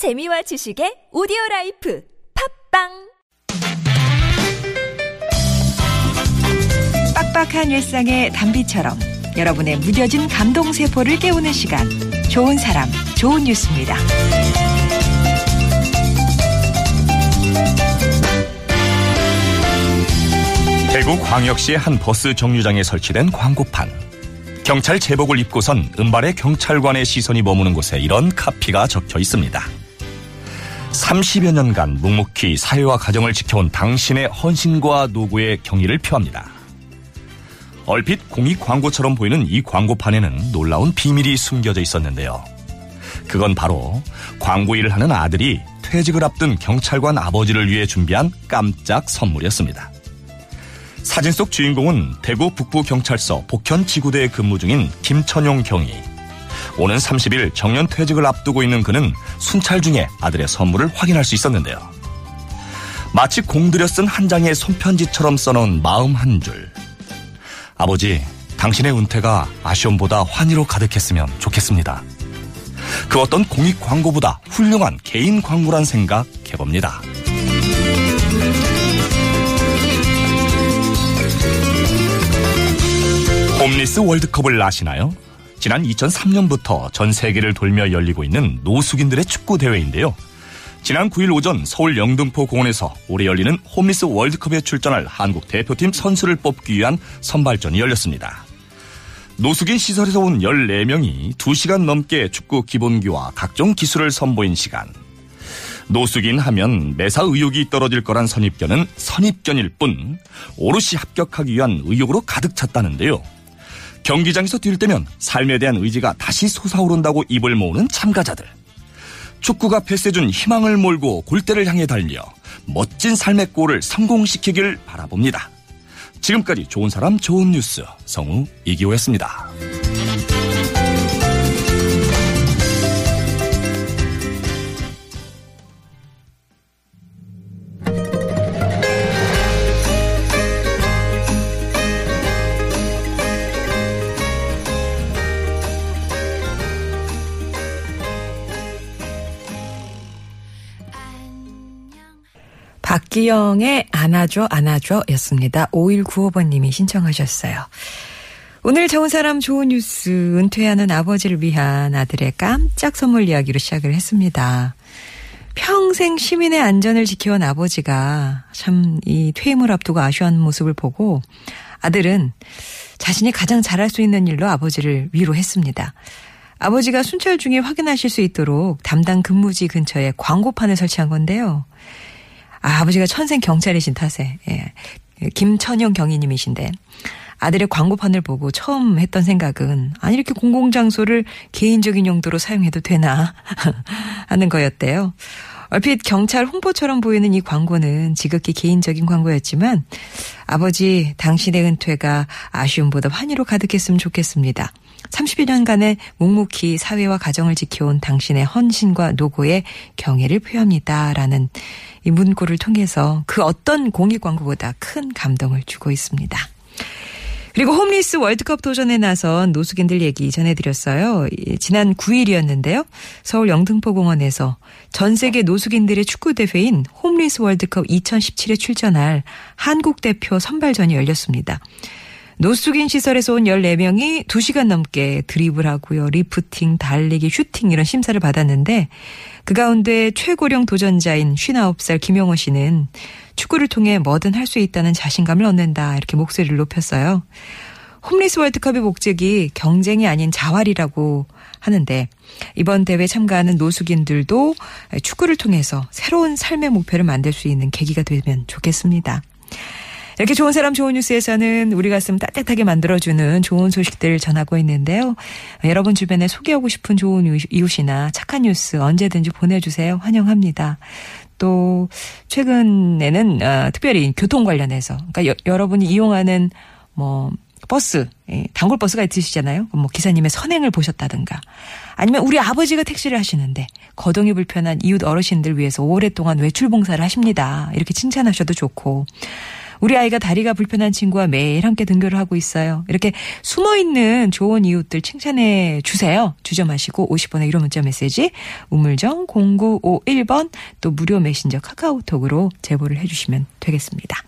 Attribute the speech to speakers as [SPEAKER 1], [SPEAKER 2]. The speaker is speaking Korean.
[SPEAKER 1] 재미와 지식의 오디오 라이프 팟빵
[SPEAKER 2] 빡빡한 일상의 단비처럼 여러분의 무뎌진 감동 세포를 깨우는 시간 좋은 사람 좋은 뉴스입니다.
[SPEAKER 3] 대구 광역시의 한 버스 정류장에 설치된 광고판. 경찰 제복을 입고 선 은발의 경찰관의 시선이 머무는 곳에 이런 카피가 적혀 있습니다. 30여 년간 묵묵히 사회와 가정을 지켜온 당신의 헌신과 노고의 경의를 표합니다. 얼핏 공익 광고처럼 보이는 이 광고판에는 놀라운 비밀이 숨겨져 있었는데요. 그건 바로 광고 일을 하는 아들이 퇴직을 앞둔 경찰관 아버지를 위해 준비한 깜짝 선물이었습니다. 사진 속 주인공은 대구 북부경찰서 복현지구대에 근무 중인 김천용 경위. 오는 30일 정년 퇴직을 앞두고 있는 그는 순찰 중에 아들의 선물을 확인할 수 있었는데요. 마치 공들여 쓴 한 장의 손편지처럼 써놓은 마음 한 줄. 아버지, 당신의 은퇴가 아쉬움보다 환희로 가득했으면 좋겠습니다. 그 어떤 공익 광고보다 훌륭한 개인 광고란 생각 해봅니다. 홈리스 월드컵을 아시나요? 지난 2003년부터 전 세계를 돌며 열리고 있는 노숙인들의 축구 대회인데요. 지난 9일 오전 서울 영등포 공원에서 올해 열리는 홈리스 월드컵에 출전할 한국 대표팀 선수를 뽑기 위한 선발전이 열렸습니다. 노숙인 시설에서 온 14명이 2시간 넘게 축구 기본기와 각종 기술을 선보인 시간. 노숙인 하면 매사 의욕이 떨어질 거란 선입견은 선입견일 뿐 오롯이 합격하기 위한 의욕으로 가득 찼다는데요. 경기장에서 뛸 때면 삶에 대한 의지가 다시 솟아오른다고 입을 모으는 참가자들. 축구가 패스해준 희망을 몰고 골대를 향해 달려 멋진 삶의 골을 성공시키길 바라봅니다. 지금까지 좋은 사람 좋은 뉴스 성우 이기호였습니다.
[SPEAKER 2] 박기영의 안아줘 안아줘 였습니다. 5195번님이 신청하셨어요. 오늘 좋은 사람 좋은 뉴스 은퇴하는 아버지를 위한 아들의 깜짝 선물 이야기로 시작을 했습니다. 평생 시민의 안전을 지켜온 아버지가 참 이 퇴임을 앞두고 아쉬워하는 모습을 보고 아들은 자신이 가장 잘할 수 있는 일로 아버지를 위로했습니다. 아버지가 순찰 중에 확인하실 수 있도록 담당 근무지 근처에 광고판을 설치한 건데요. 아, 아버지가 천생 경찰이신 탓에, 예. 김천영 경위님이신데, 아들의 광고판을 보고 처음 했던 생각은, 아니, 이렇게 공공장소를 개인적인 용도로 사용해도 되나, 하는 거였대요. 얼핏 경찰 홍보처럼 보이는 이 광고는 지극히 개인적인 광고였지만, 아버지, 당신의 은퇴가 아쉬움보다 환희로 가득했으면 좋겠습니다. 30여 년간의 묵묵히 사회와 가정을 지켜온 당신의 헌신과 노고에 경의를 표합니다. 라는 이 문구를 통해서 그 어떤 공익 광고보다 큰 감동을 주고 있습니다. 그리고 홈리스 월드컵 도전에 나선 노숙인들 얘기 전해드렸어요. 지난 9일이었는데요. 서울 영등포공원에서 전 세계 노숙인들의 축구대회인 홈리스 월드컵 2017에 출전할 한국 대표 선발전이 열렸습니다. 노숙인 시설에서 온 14명이 2시간 넘게 드리블하고요. 리프팅, 달리기, 슈팅 이런 심사를 받았는데 그 가운데 최고령 도전자인 59살 김영호 씨는 축구를 통해 뭐든 할 수 있다는 자신감을 얻는다 이렇게 목소리를 높였어요. 홈리스 월드컵의 목적이 경쟁이 아닌 자활이라고 하는데 이번 대회 참가하는 노숙인들도 축구를 통해서 새로운 삶의 목표를 만들 수 있는 계기가 되면 좋겠습니다. 이렇게 좋은 사람 좋은 뉴스에서는 우리 가슴 따뜻하게 만들어주는 좋은 소식들 전하고 있는데요. 여러분 주변에 소개하고 싶은 좋은 이웃이나 착한 뉴스 언제든지 보내주세요. 환영합니다. 또 최근에는 어, 특별히 교통 관련해서 그러니까 여, 여러분이 이용하는 뭐 버스, 예, 단골 버스가 있으시잖아요. 뭐 기사님의 선행을 보셨다든가 아니면 우리 아버지가 택시를 하시는데 거동이 불편한 이웃 어르신들 위해서 오랫동안 외출 봉사를 하십니다. 이렇게 칭찬하셔도 좋고 우리 아이가 다리가 불편한 친구와 매일 함께 등교를 하고 있어요. 이렇게 숨어 있는 좋은 이웃들 칭찬해 주세요. 주저 마시고 50번의 1호 문자 메시지 우물정 0951번 또 무료 메신저 카카오톡으로 제보를 해 주시면 되겠습니다.